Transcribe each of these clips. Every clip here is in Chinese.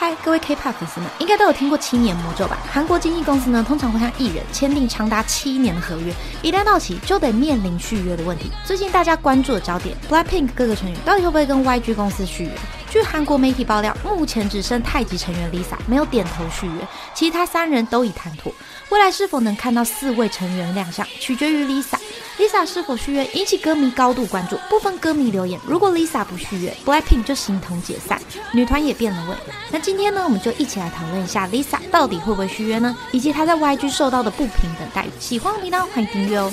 嗨，各位 K-pop 粉丝们，应该都有听过七年魔咒吧？韩国经纪公司呢，通常会向艺人签订长达七年的合约，一旦到期，就得面临续约的问题。最近大家关注的焦点，BLACKPINK 各个成员到底会不会跟 YG 公司续约？据韩国媒体爆料，目前只剩太极成员 Lisa 没有点头续约，其他三人都已谈妥。未来是否能看到四位成员亮相，取决于 Lisa。Lisa 是否续约引起歌迷高度关注。部分歌迷留言：如果 Lisa 不续约，BLACKPINK 就形同解散，女团也变了味。那今天呢，我们就一起来讨论一下 Lisa 到底会不会续约呢？以及她在 YG 受到的不平等待遇。喜欢的频道欢迎订阅哦。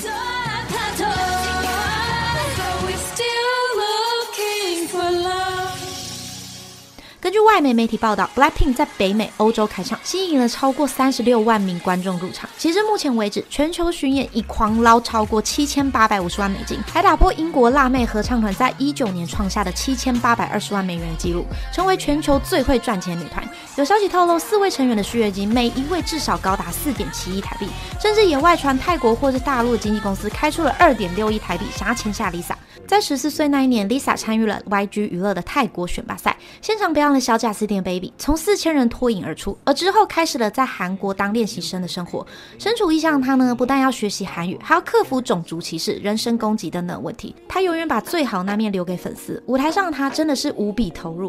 根据外媒媒体报道，BLACKPINK 在北美、欧洲开唱，吸引了超过三十六万名观众入场。截至目前为止，全球巡演已狂捞超过七千八百五十万美金，还打破英国辣妹合唱团在一九年创下的七千八百二十万美元纪录，成为全球最会赚钱女团。有消息透露，四位成员的续约金每一位至少高达四点七亿台币，甚至也外传泰国或是大陆的经纪公司开出了二点六亿台币，想要签下 Lisa。在十四岁那一年，Lisa 参与了 YG 娱乐的泰国选拔赛，现场表演了小贾斯汀 Baby，从四千人脱颖而出。而之后开始了在韩国当练习生的生活。身处异乡的他呢，不但要学习韩语，还要克服种族歧视、人身攻击等等问题。他永远把最好那面留给粉丝。舞台上的他真的是无比投入。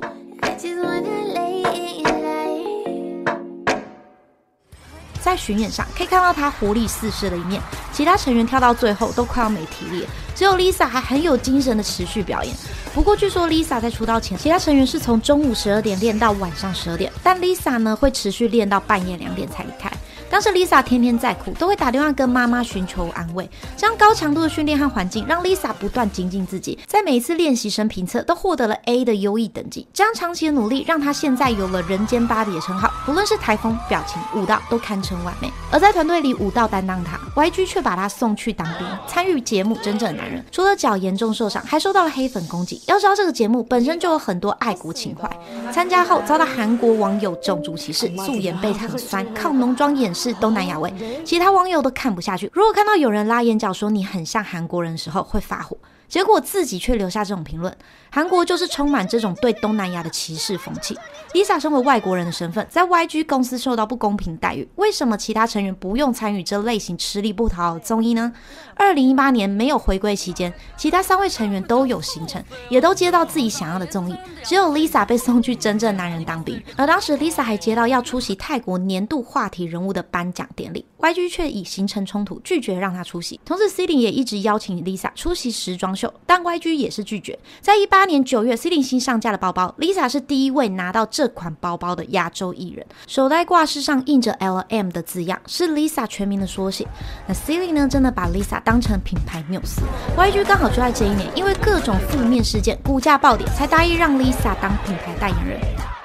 在巡演上可以看到他活力四射的一面，其他成员跳到最后都快要没体力，只有 Lisa 还很有精神的持续表演。不过据说 Lisa 在出道前，其他成员是从中午十二点练到晚上十二点，但 Lisa 呢会持续练到半夜两点才离开。当时 Lisa 天天在哭，都会打电话跟妈妈寻求安慰。这样高强度的训练和环境，让 Lisa 不断精进自己，在每一次练习生评测都获得了 A 的优异等级。这样长期的努力，让她现在有了“人间芭比”的称号。不论是台风、表情、舞蹈，都堪称完美。而在团队里，舞蹈担当她，YG 却把她送去当兵，参与节目《真正的男人》。除了脚严重受伤，还受到了黑粉攻击。要知道，这个节目本身就有很多爱国情怀。参加后遭到韩国网友种族歧视，素颜被很酸，靠浓妆掩是东南亚味。其他网友都看不下去。如果看到有人拉眼角说你很像韩国人的时候，会发火。结果自己却留下这种评论。韩国就是充满这种对东南亚的歧视风气。Lisa 身为外国人的身份，在 YG 公司受到不公平待遇，为什么其他成员不用参与这类型吃力不讨好的综艺呢？二零一八年没有回归期间，其他三位成员都有行程，也都接到自己想要的综艺，只有 Lisa 被送去真正男人当兵。而当时 Lisa 还接到要出席泰国年度话题人物的颁奖典礼，YG 却以行程冲突拒绝让她出席。同时 c e l i n e 也一直邀请 Lisa 出席时装但 YG 也是拒绝。在一八年九月 c e l i n e 新上架的包包，Lisa 是第一位拿到这款包包的亚洲艺人。手袋挂饰上印着 LM 的字样，是 Lisa 全名的缩写。那 c e l i n e 呢，真的把 Lisa 当成品牌缪斯。YG 刚好就在这一年，因为各种负面事件，股价暴跌，才答应让 Lisa 当品牌代言人。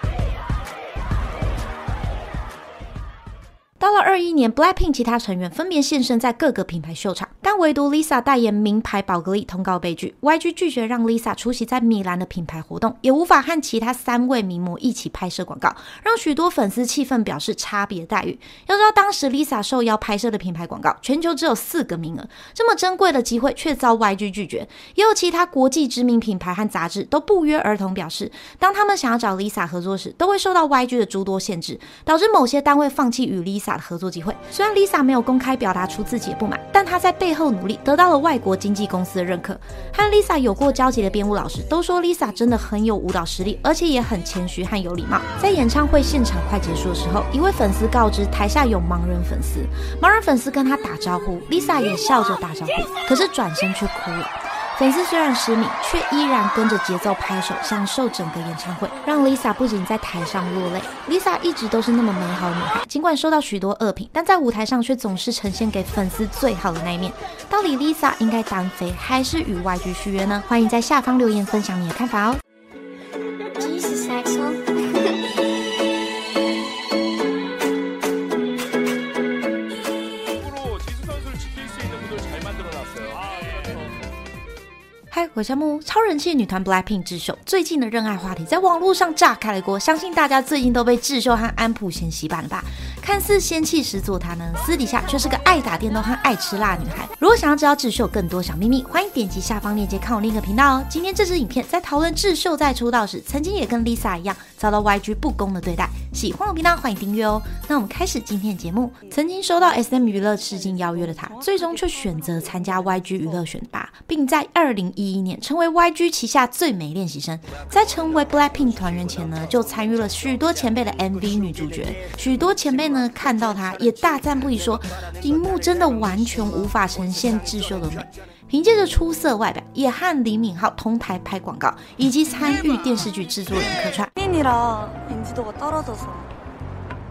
到了二一年，BLACKPINK 其他成员分别现身在各个品牌秀场，但唯独 Lisa 代言名牌宝格丽通告被拒。YG 拒绝让 Lisa 出席在米兰的品牌活动，也无法和其他三位名模一起拍摄广告，让许多粉丝气愤，表示差别待遇。要知道，当时 Lisa 受邀拍摄的品牌广告，全球只有四个名额，这么珍贵的机会却遭 YG 拒绝。也有其他国际知名品牌和杂志都不约而同表示，当他们想要找 Lisa 合作时，都会受到 YG 的诸多限制，导致某些单位放弃与 Lisa。合作机会，虽然 Lisa 没有公开表达出自己的不满，但她在背后努力，得到了外国经纪公司的认可。和 Lisa 有过交集的编舞老师都说，Lisa 真的很有舞蹈实力，而且也很谦虚和有礼貌。在演唱会现场快结束的时候，一位粉丝告知台下有盲人粉丝，盲人粉丝跟他打招呼，Lisa 也笑着打招呼，可是转身却哭了。粉丝虽然失明，却依然跟着节奏拍手，享受整个演唱会，让 Lisa 不仅在台上落泪。Lisa 一直都是那么美好的女孩，尽管受到许多恶评，但在舞台上却总是呈现给粉丝最好的那一面。到底 Lisa 应该单飞还是与 YG 续约呢？欢迎在下方留言分享你的看法哦。嗨，我是木超人气女团 BLACKPINK 智秀，最近的热爱话题在网络上炸开了锅，相信大家最近都被智秀和安普贤洗版了吧？看似仙气十足，她呢私底下却是个爱打电动和爱吃辣女孩。如果想要知道智秀更多小秘密，欢迎点击下方链接看我另一个频道哦。今天这支影片在讨论智秀在出道时，曾经也跟 Lisa 一样遭到 YG 不公的对待。喜欢我频道，欢迎订阅哦。那我们开始今天的节目。曾经收到 SM 娱乐试镜邀约的她，最终却选择参加 YG 娱乐选拔，并在2011年成为 YG 旗下最美练习生。在成为 Blackpink 团员前呢，就参与了许多前辈的 MV 女主角。许多前辈呢看到他也大赞不已，说荧幕真的完全无法呈现智秀的美。凭借着出色外表，也和李敏镐同台拍广告，以及参与电视剧制作人客串。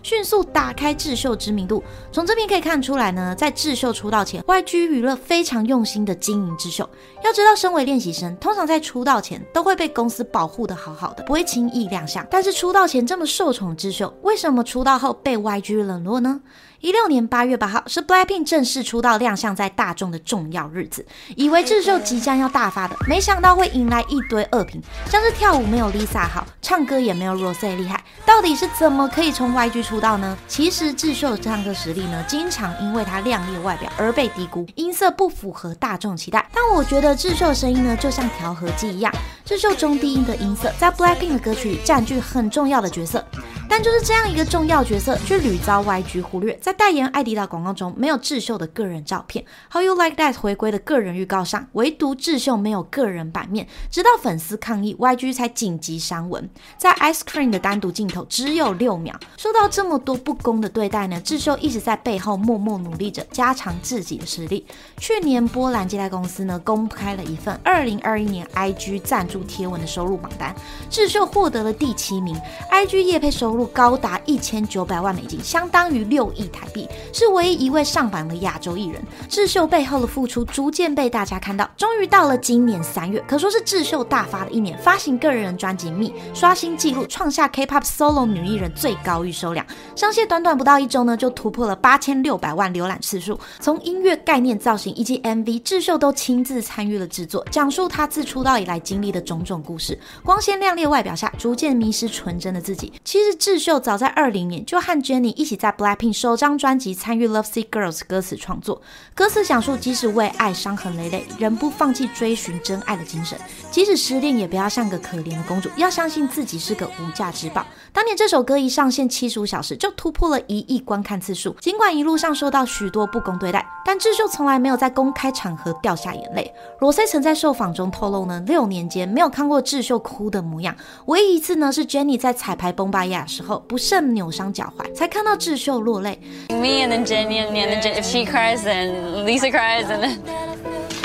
迅速打开智秀知名度。从这边可以看出来呢，在智秀出道前，YG 娱乐非常用心的经营智秀。要知道，身为练习生，通常在出道前都会被公司保护的好好的，不会轻易亮相。但是出道前这么受宠智秀，为什么出道后被 YG 冷落呢？一六年八月八号是 Blackpink 正式出道亮相在大众的重要日子，以为智秀即将要大发的，没想到会迎来一堆恶评，像是跳舞没有 Lisa 好，唱歌也没有 Rose 厉害，到底是怎么可以从 YG 出道呢？其实智秀的唱歌实力呢，经常因为她靓丽外表而被低估，音色不符合大众期待。但我觉得智秀的声音呢，就像调和剂一样，智秀中低音的音色在 Blackpink 的歌曲占据很重要的角色。但就是这样一个重要角色，却屡遭 YG 忽略。在代言艾迪达广告中，没有智秀的个人照片。How You Like That 回归的个人预告上，唯独智秀没有个人版面。直到粉丝抗议，YG 才紧急删文。在 Ice Cream 的单独镜头只有六秒。受到这么多不公的对待呢？智秀一直在背后默默努力着，加强自己的实力。去年波兰借贷公司呢，公开了一份2021年 IG 赞助贴文的收入榜单，智秀获得了第七名。IG 业配收入。高达一千九百万美金，相当于六亿台币，是唯一一位上榜的亚洲艺人。智秀背后的付出逐渐被大家看到，终于到了今年三月，可说是智秀大发的一年，发行个人专辑《Me》，刷新纪录，创下 K-pop solo 女艺人最高预收量。上线短短不到一周呢，就突破了八千六百万浏览次数。从音乐概念、造型以及 MV，智秀都亲自参与了制作，讲述她自出道以来经历的种种故事。光鲜亮丽外表下，逐渐迷失纯真的自己。其实智智秀早在二零年就和 j e n n y 一起在 Blackpink 首张专辑参与《Love Sick Girls》歌词创作，歌词讲述即使为爱伤痕累累，仍不放弃追寻真爱的精神；即使失恋，也不要像个可怜的公主，要相信自己是个无价之宝。当年这首歌一上线七十五小时就突破了一亿观看次数，尽管一路上受到许多不公对待，但智秀从来没有在公开场合掉下眼泪。罗塞曾在受访中透露呢，六年间没有看过智秀哭的模样，唯一一次呢是 Jennie 在彩排崩巴亚时。后不慎扭伤脚踝，才看到智秀落泪。Me and then Jenny and then if she cries and Lisa cries and then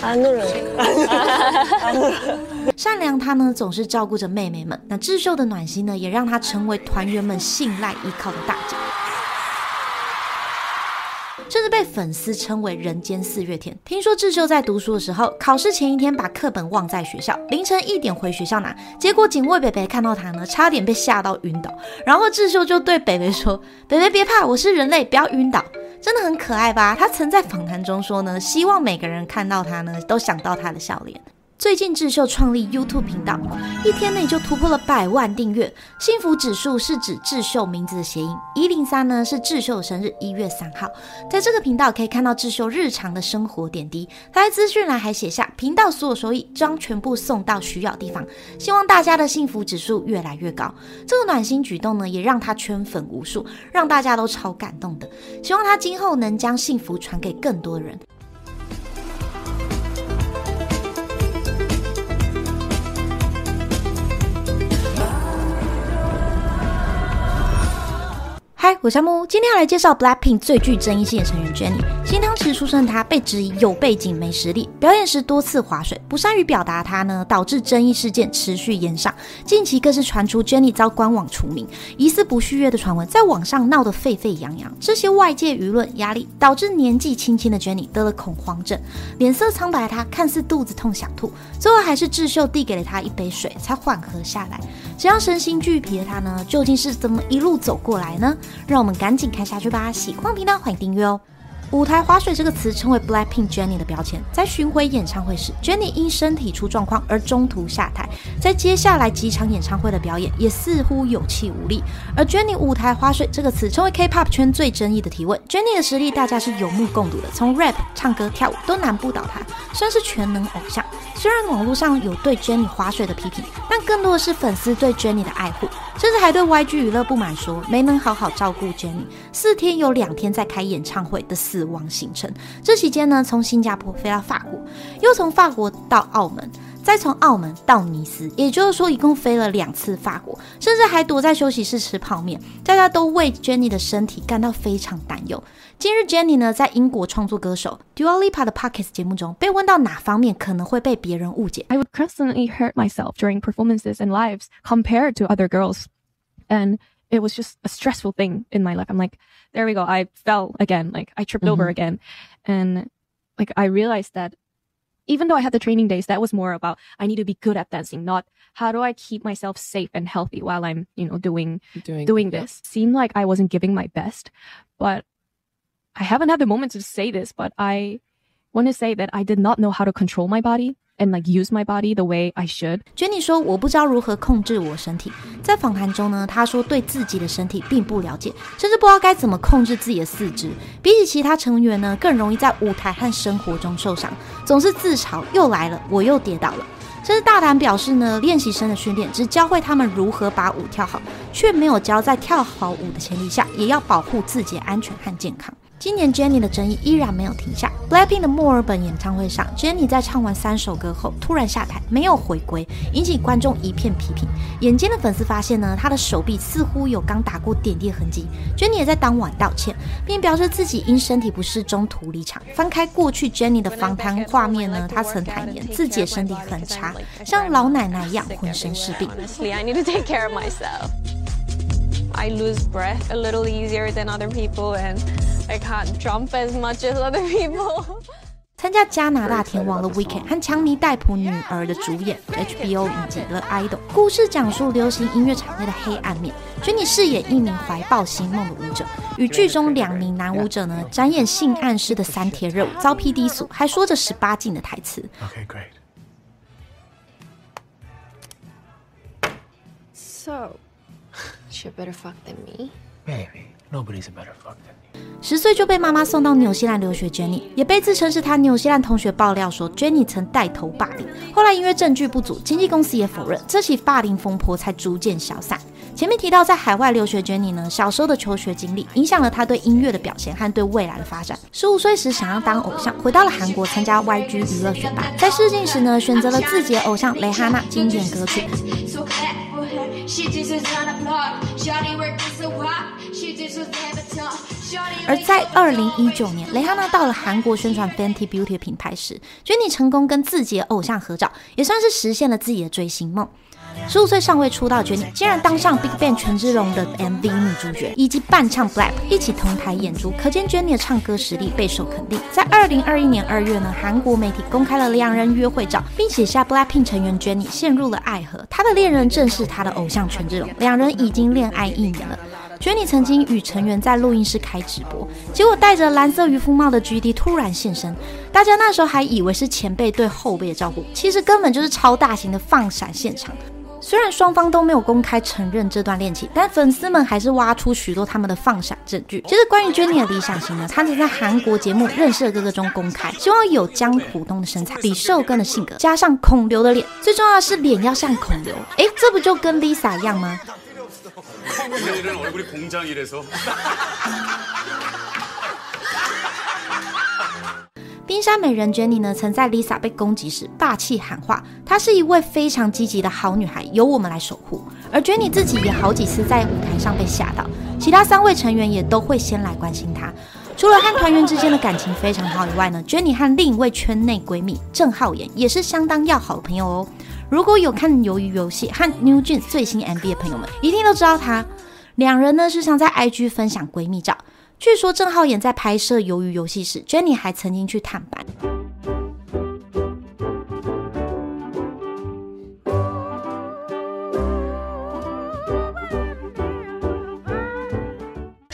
安乐人，善良他呢总是照顾着妹妹们，那智秀的暖心呢也让他成为团员们信赖依靠的大姐。甚至被粉丝称为“人间四月天”。听说智秀在读书的时候，考试前一天把课本忘在学校，凌晨一点回学校拿，结果警卫北北看到他呢，差点被吓到晕倒。然后智秀就对北北说：“北北别怕，我是人类，不要晕倒。”真的很可爱吧？他曾在访谈中说呢，希望每个人看到他呢，都想到他的笑脸。最近智秀创立 YouTube 频道，一天内就突破了百万订阅。幸福指数是指智秀名字的谐音，一零三呢是智秀的生日，一月三号。在这个频道可以看到智秀日常的生活点滴。他在资讯栏还写下，频道所有收益将全部送到需要地方，希望大家的幸福指数越来越高。这个暖心举动呢，也让他圈粉无数，让大家都超感动的。希望他今后能将幸福传给更多人。嗨，我是木，今天要来介绍 Blackpink 最具争议性的成员 Jennie。新汤匙出身的他被质疑有背景没实力，表演时多次划水，不善于表达。他呢，导致争议事件持续延上。近期更是传出 Jennie 遭官网除名，疑似不续约的传闻在网上闹得沸沸扬扬。这些外界舆论压力，导致年纪轻轻的 Jennie 得了恐慌症，脸色苍白。她看似肚子痛想吐，最后还是智秀递给了她一杯水，才缓和下来。这样身心俱疲的她呢，究竟是怎么一路走过来呢？让我们赶紧看下去吧！喜欢频道，欢迎订阅哦。舞台滑水这个词成为 Blackpink Jennie 的标签。在巡回演唱会时，Jennie 因身体出状况而中途下台，在接下来几场演唱会的表演也似乎有气无力。而 Jennie 舞台滑水这个词成为 K-pop 圈最争议的提问。Jennie 的实力大家是有目共睹的，从 rap、唱歌、跳舞都难不倒她，算是全能偶像。虽然网络上有对 Jennie 滑水的批评，但更多的是粉丝对 Jennie 的爱护，甚至还对 YG 娱乐不满，说没能好好照顾 Jennie。四天有两天在开演唱会的死亡行程，这期间呢，从新加坡飞到法国，又从法国到澳门，再从澳门到尼斯，也就是说一共飞了两次法国，甚至还躲在休息室吃泡面。大家都为 Jennie 的身体感到非常担忧。今日 Jennie 呢，在英国创作歌手 Dua Lipa 的 Pockets 节目中，被问到哪方面可能会被别人误解。 I would constantly hurt myself during performances and lives compared to other girls. And it was just a stressful thing in my life. I'm like, there we go. I fell again. Like I tripped over again. And like I realized that even though I had the training days, that was more about I need to be good at dancing, not how do I keep myself safe and healthy while I'm, you know, doing doing doing this. Seemed like I wasn't giving my best, but I haven't had the moment to say this, but I want to say that I did not know how to control my body and like use my body the way I should. Jenny 说：“我不知道如何控制我身体。”在访谈中呢，她说对自己的身体并不了解，甚至不知道该怎么控制自己的四肢。比起其他成员呢，更容易在舞台和生活中受伤，总是自嘲又来了，我又跌倒了。甚至大胆表示呢，练习生的训练只教会他们如何把舞跳好，却没有教在跳好舞的前提下，也要保护自己的安全和健康。今年 Jenny 的争议依然没有停下。Blackpink 的墨尔本演唱会上，Jenny 在唱完三首歌后突然下台，没有回归，引起观众一片批评。眼尖的粉丝发现呢，她的手臂似乎有刚打过点滴的痕迹。Jenny 也在当晚道歉，并表示自己因身体不适中途离场。翻开过去 Jenny 的访谈画面呢，她曾坦言自己的身体很差，像老奶奶一样浑身是病。I need to take care of myself. I lose breath a little easier than other people, and I can't jump as much as other people. 参加加拿大天王的 Weekend 和强尼戴普女儿的主演 HBO 影集《The Idol》，故事讲述流行音乐产业的黑暗面。Jennie 饰演一名怀抱星梦的舞者，与剧中两名男舞者呢展演性暗示的三铁热舞，遭批低俗，还说着十八禁的台词。Okay, great. So, she a better fuck than me? Maybe. Nobody's a better fuck 十岁就被妈妈送到纽西兰留学，Jenny 也被自称是她纽西兰同学爆料说，Jenny 曾带头霸凌。后来因为证据不足，经纪公司也否认，这起霸凌风波才逐渐消散。前面提到，在海外留学，Jennie 呢，小时候的求学经历影响了她对音乐的表现和对未来的发展。十五岁时想要当偶像，回到了韩国参加 YG 娱乐选拔，在试镜时呢，选择了自己的偶像蕾哈娜经典歌曲而在二零一九年，蕾哈娜到了韩国宣传 Fenty Beauty 的品牌时，Jennie 成功跟自己的偶像合照，也算是实现了自己的追星梦。十五岁尚未出道的 Jennie 竟然当上 Big Bang 权志龙的 MV 女主角，以及伴唱 Black 一起同台演出，可见 Jennie 的唱歌实力备受肯定。在二零二一年二月呢，韩国媒体公开了两人约会照，并写下 Blackpink 成员 Jennie 陷入了爱河，她的恋人正是她的偶像权志龙，两人已经恋爱一年了。Jennie 曾经与成员在录音室开直播，结果戴着蓝色渔夫帽的 GD 突然现身，大家那时候还以为是前辈对后辈的照顾，其实根本就是超大型的放闪现场。虽然双方都没有公开承认这段恋情，但粉丝们还是挖出许多他们的放闪证据。其实关于 Jennie 的理想型呢，她曾在韩国节目《认识的哥哥》中公开，希望有江虎东的身材、李寿根的性格，加上孔刘的脸，最重要的是脸要像孔刘。哎，这不就跟 Lisa 一样吗？冰山美人 Jennie 呢，曾在 Lisa 被攻击时霸气喊话：“她是一位非常积极的好女孩，由我们来守护。”而 Jennie 自己也好几次在舞台上被吓到，其他三位成员也都会先来关心她。除了和团员之间的感情非常好以外呢，Jennie 和另一位圈内闺蜜郑浩妍也是相当要好的朋友哦。如果有看《鱿鱼游戏》和 New Jeans 最新 MV 的朋友们，一定都知道她。两人呢时常在 IG 分享闺蜜照。据说郑浩妍在拍摄《鱿鱼游戏》时，Jennie 还曾经去探班。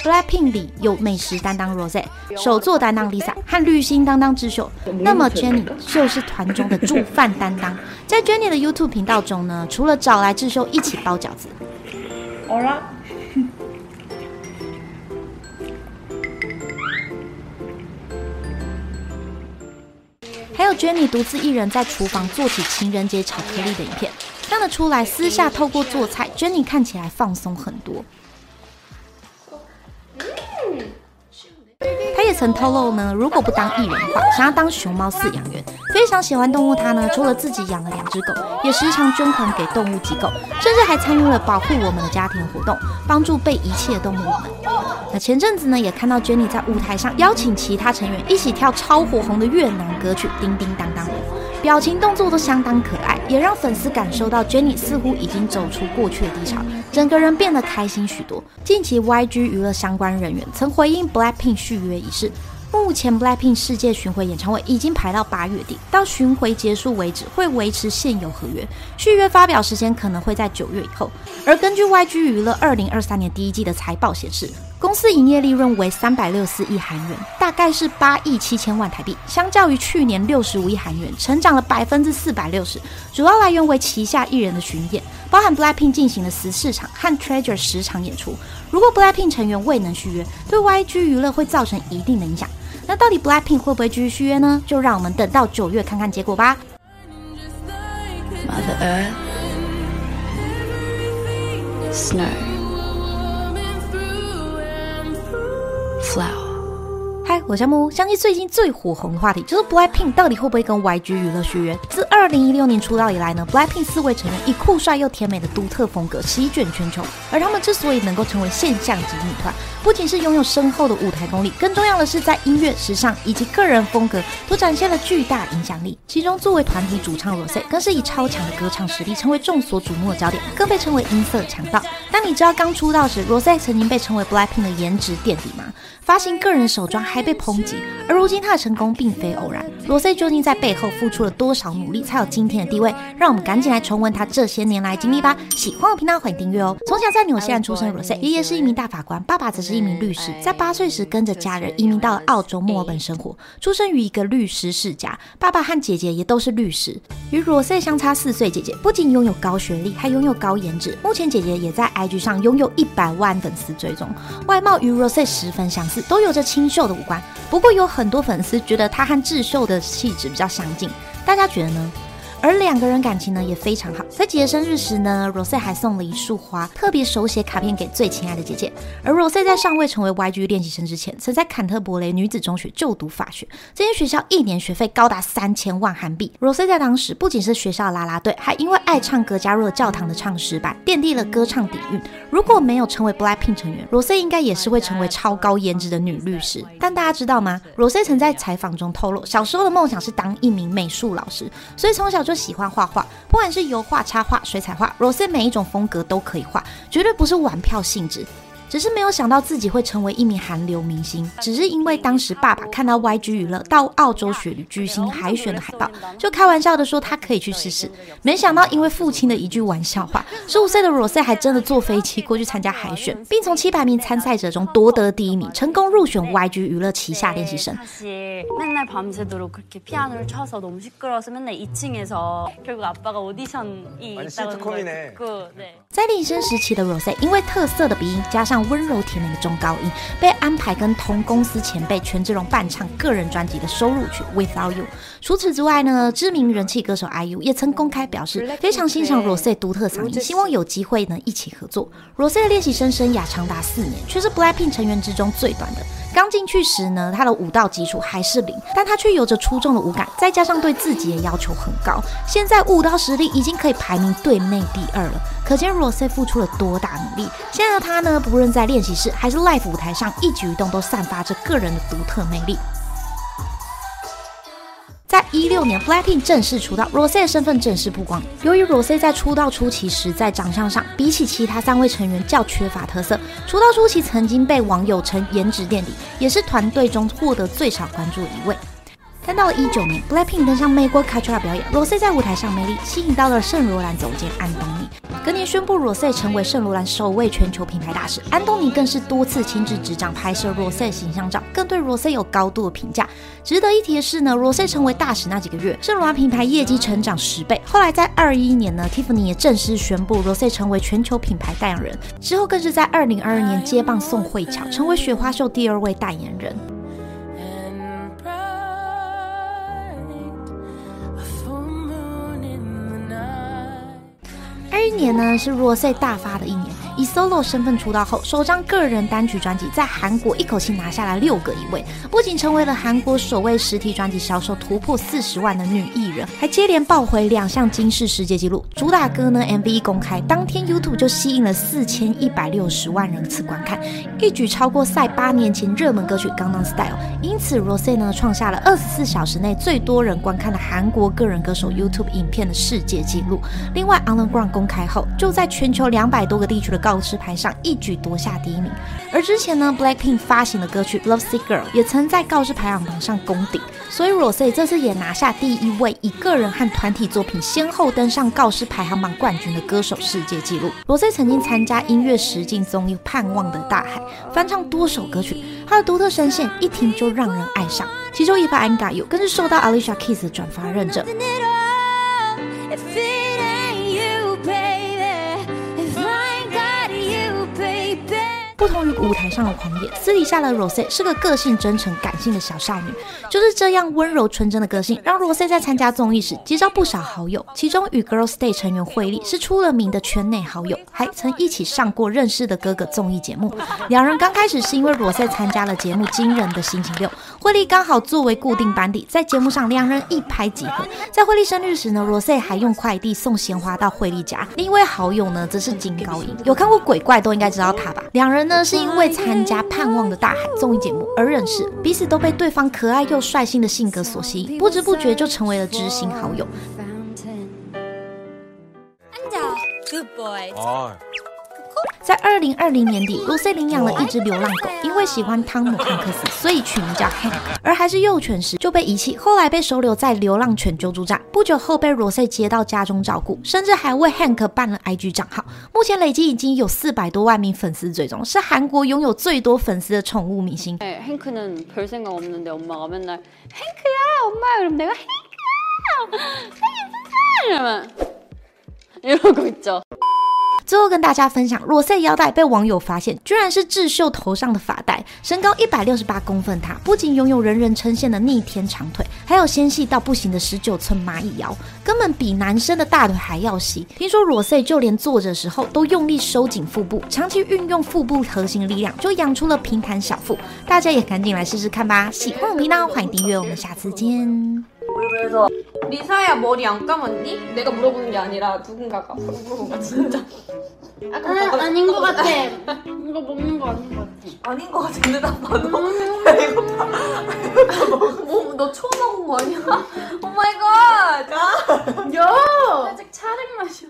Blackpink 里有美食担当 Rose，手作担当 Lisa 和绿心担当智秀，那么 Jennie 就是团中的煮饭担当。在 Jennie 的 YouTube 频道中呢，除了找来智秀一起包饺子，还有 Jenny 独自一人在厨房做起情人节巧克力的影片，看得出来私下透过做菜，Jenny 看起来放松很多。他也曾透露呢，如果不当艺人的话，想要当熊猫饲养员。非常喜欢动物，他呢除了自己养了两只狗，也时常捐款给动物机构，甚至还参与了保护我们的家庭活动，帮助被遗弃的动物们。那前阵子呢，也看到 Jennie 在舞台上邀请其他成员一起跳超火红的越南歌曲《叮叮当当》，表情动作都相当可爱，也让粉丝感受到 Jennie 似乎已经走出过去的低潮，整个人变得开心许多。近期 YG 娱乐相关人员曾回应 Blackpink 续约一事。目前 Blackpink 世界巡回演唱会已经排到八月底，到巡回结束为止，会维持现有合约，续约发表时间可能会在九月以后。而根据 YG 娱乐二零二三年第一季的财报显示，公司营业利润为三百六四亿韩元，大概是八亿七千万台币，相较于去年六十五亿韩元，成长了百分之四百六十。主要来源为旗下艺人的巡演，包含 Blackpink 进行了十四场和 Treasure 十场演出。如果 Blackpink 成员未能续约，对 YG 娱乐会造成一定的影响。那到底 Blackpink 会不会继续续约呢？就让我们等到九月看看结果吧。Flower. 嗨，我是木。相信最近最火红的话题就是 Blackpink 到底会不会跟 YG 娱乐续约？自二零一六年出道以来呢，Blackpink 四位成员以酷帅又甜美的独特风格席卷全球。而他们之所以能够成为现象级女团，不仅是拥有深厚的舞台功力，更重要的是在音乐、时尚以及个人风格都展现了巨大影响力。其中，作为团体主唱 Rose 更是以超强的歌唱实力成为众所瞩目的焦点，更被称为音色强盗。当你知道刚出道时 Rose 曾经被称为 Blackpink 的颜值垫底吗？发行个人手装被抨击，而如今他的成功并非偶然。罗 C 究竟在背后付出了多少努力，才有今天的地位？让我们赶紧来重温他这些年来经历吧。喜欢我频道，欢迎订阅哦。从小在纽西兰出生的罗 C，爷爷是一名大法官，爸爸则是一名律师。在八岁时，跟着家人移民到了澳洲墨尔本生活，出生于一个律师世家。爸爸和姐姐也都是律师。与罗 C 相差四岁，姐姐不仅拥有高学历，还拥有高颜值。目前姐姐也在 IG 上拥有一百万粉丝追踪，外貌与罗塞十分相似，都有着清秀的五官。不过有很多粉丝觉得他和智秀的气质比较相近，大家觉得呢？而两个人感情呢也非常好，在姐姐生日时呢，Rose 还送了一束花，特别手写卡片给最亲爱的姐姐。而 Rose 在尚未成为 YG 练习生之前，曾在坎特伯雷女子中学就读法学，这间学校一年学费高达三千万韩币。Rose 在当时不仅是学校的啦啦队，还因为爱唱歌加入了教堂的唱诗班，奠定了歌唱底蕴。如果没有成为 Blackpink 成员，Rose 应该也是会成为超高颜值的女律师。但大家知道吗？Rose 曾在采访中透露，小时候的梦想是当一名美术老师，所以从小就喜欢画画，不管是油画、插画、水彩画，Rose 每一种风格都可以画，绝对不是玩票性质。只是没有想到自己会成为一名韩流明星。只是因为当时爸爸看到 YG 娱乐到澳洲雪女巨星海选的海报，就开玩笑的说他可以去试试。没想到因为父亲的一句玩笑话，十五岁的 Rose 还真的坐飞机过去参加海选，并从七百名参赛者中夺得第一名，成功入选 YG 娱乐旗下练习生。在练习生时期的 Rose 因为特色的鼻音加上。温柔甜美的中高音，被安排跟同公司前辈权志龙伴唱个人专辑的收录曲《Without You》。除此之外呢，知名人气歌手 IU 也曾公开表示非常欣赏 Rose 独特嗓音，希望有机会能一起合作。Rose 的练习生生涯长达四年，却是 Blackpink 成员之中最短的。刚进去时呢，他的舞蹈基础还是零，但他却有着出众的舞感，再加上对自己的要求很高，现在舞蹈实力已经可以排名队内第二了。可见 Rose 付出了多大努力。现在的他呢，不论在练习室还是 live 舞台上，一举一动都散发着个人的独特魅力。在一六年，Flattin 正式出道，Rose 的身份正式曝光。由于 Rose 在出道初期时在长相上比起其他三位成员较缺乏特色，出道初期曾经被网友称颜值垫底，也是团队中获得最少关注的一位。但到了一九年，Blackpink 登上美国 Coachella 表演，Rose 在舞台上魅力吸引到了圣罗兰总监安东尼。隔年宣布 Rose 成为圣罗兰首位全球品牌大使，安东尼更是多次亲自执掌拍摄 Rose 形象照，更对 Rose 有高度的评价。值得一提的是呢，Rose 成为大使那几个月，圣罗兰品牌业绩成长十倍。后来在二一年呢，Tiffany 也正式宣布 Rose 成为全球品牌代言人，之后更是在二零二二年接棒宋慧乔，成为雪花秀第二位代言人。二一年呢是 Rose 大发的一年，以 solo 身份出道后，首张个人单曲专辑在韩国一口气拿下了六个一位，不仅成为了韩国首位实体专辑销售突破四十万的女艺人，还接连爆回两项金氏世界纪录。主打歌呢 MV 一公开当天，YouTube 就吸引了四千一百六十万人次观看，一举超过赛八年前热门歌曲《Gangnam Style》，因此 Rose 呢创下了二十四小时内最多人观看的韩国个人歌手 YouTube 影片的世界纪录。另外 On the Ground 公开后，就在全球两百多个地区的告示牌上一举夺下第一名。而之前呢，Blackpink 发行的歌曲《Love Sick Girl》也曾在告示排行榜上攻顶，所以 Rose 这次也拿下第一位一个人和团体作品先后登上告示排行榜冠军的歌手世界纪录。Rose 曾经参加音乐实境综艺《盼望的大海》，翻唱多首歌曲，她的独特声线一听就让人爱上。其中一把《I'm Got You》更是受到 Alicia Keys 的转发认证。不同于舞台上的狂野，私底下的 Rose 是个个性真诚、感性的小少女。就是这样温柔纯真的个性，让 Rose 在参加综艺时结交不少好友。其中与 Girls Day 成员惠利是出了名的圈内好友，还曾一起上过《认识的哥哥》综艺节目。两人刚开始是因为 Rose 参加了节目《惊人的星期六》，惠利刚好作为固定班底，在节目上两人一拍即合。在惠利生日时呢，Rose 还用快递送鲜花到惠利家。另一位好友呢，则是金高银，有看过鬼怪都应该知道他吧？两人呢是因为参加《盼望的大海》综艺节目而认识，彼此都被对方可爱又率性的性格所吸引，不知不觉就成为了知心好友。Good boy. 在二零二零年底，Lucy 领养了一只流浪狗，因为喜欢汤姆汉克斯，所以取名叫 Hank。而还是幼犬时就被遗弃，后来被收留在流浪犬救助站。不久后被 Lucy 接到家中照顾，甚至还为 Hank 办了 IG 账号。目前累计已经有四百多万名粉丝追踪，是韩国拥有最多粉丝的宠物明星。 네, 행크는 별 생각 없는데 엄마가 맨날 행크야 엄마 그럼 내가 행크야 행크야 이러면 이러고 있죠. 最后跟大家分享，裸塞腰带被网友发现，居然是智秀头上的发带。身高一百六十八公分，它不仅拥有人人称羡的逆天长腿，还有纤细到不行的十九寸蚂蚁腰，根本比男生的大腿还要细。听说裸塞就连坐着时候都用力收紧腹部，长期运用腹部核心力量，就养出了平坦小腹。大家也赶紧来试试看吧！喜欢我频道，欢迎订阅，我们下次见。 그래서 리사야 머리 안 감았니? 내가 물어보는 게 아니라 누군가가 물어본 거야 진짜 아까 아, 아닌 것 같아. 이거 먹는 거 아닌 것 같아. 아닌 거 같아 근데 나 봐도 야 배고파 뭐너 처음 먹은 거 아니야? 오 마이 갓 야! 살짝 차른 맛이야.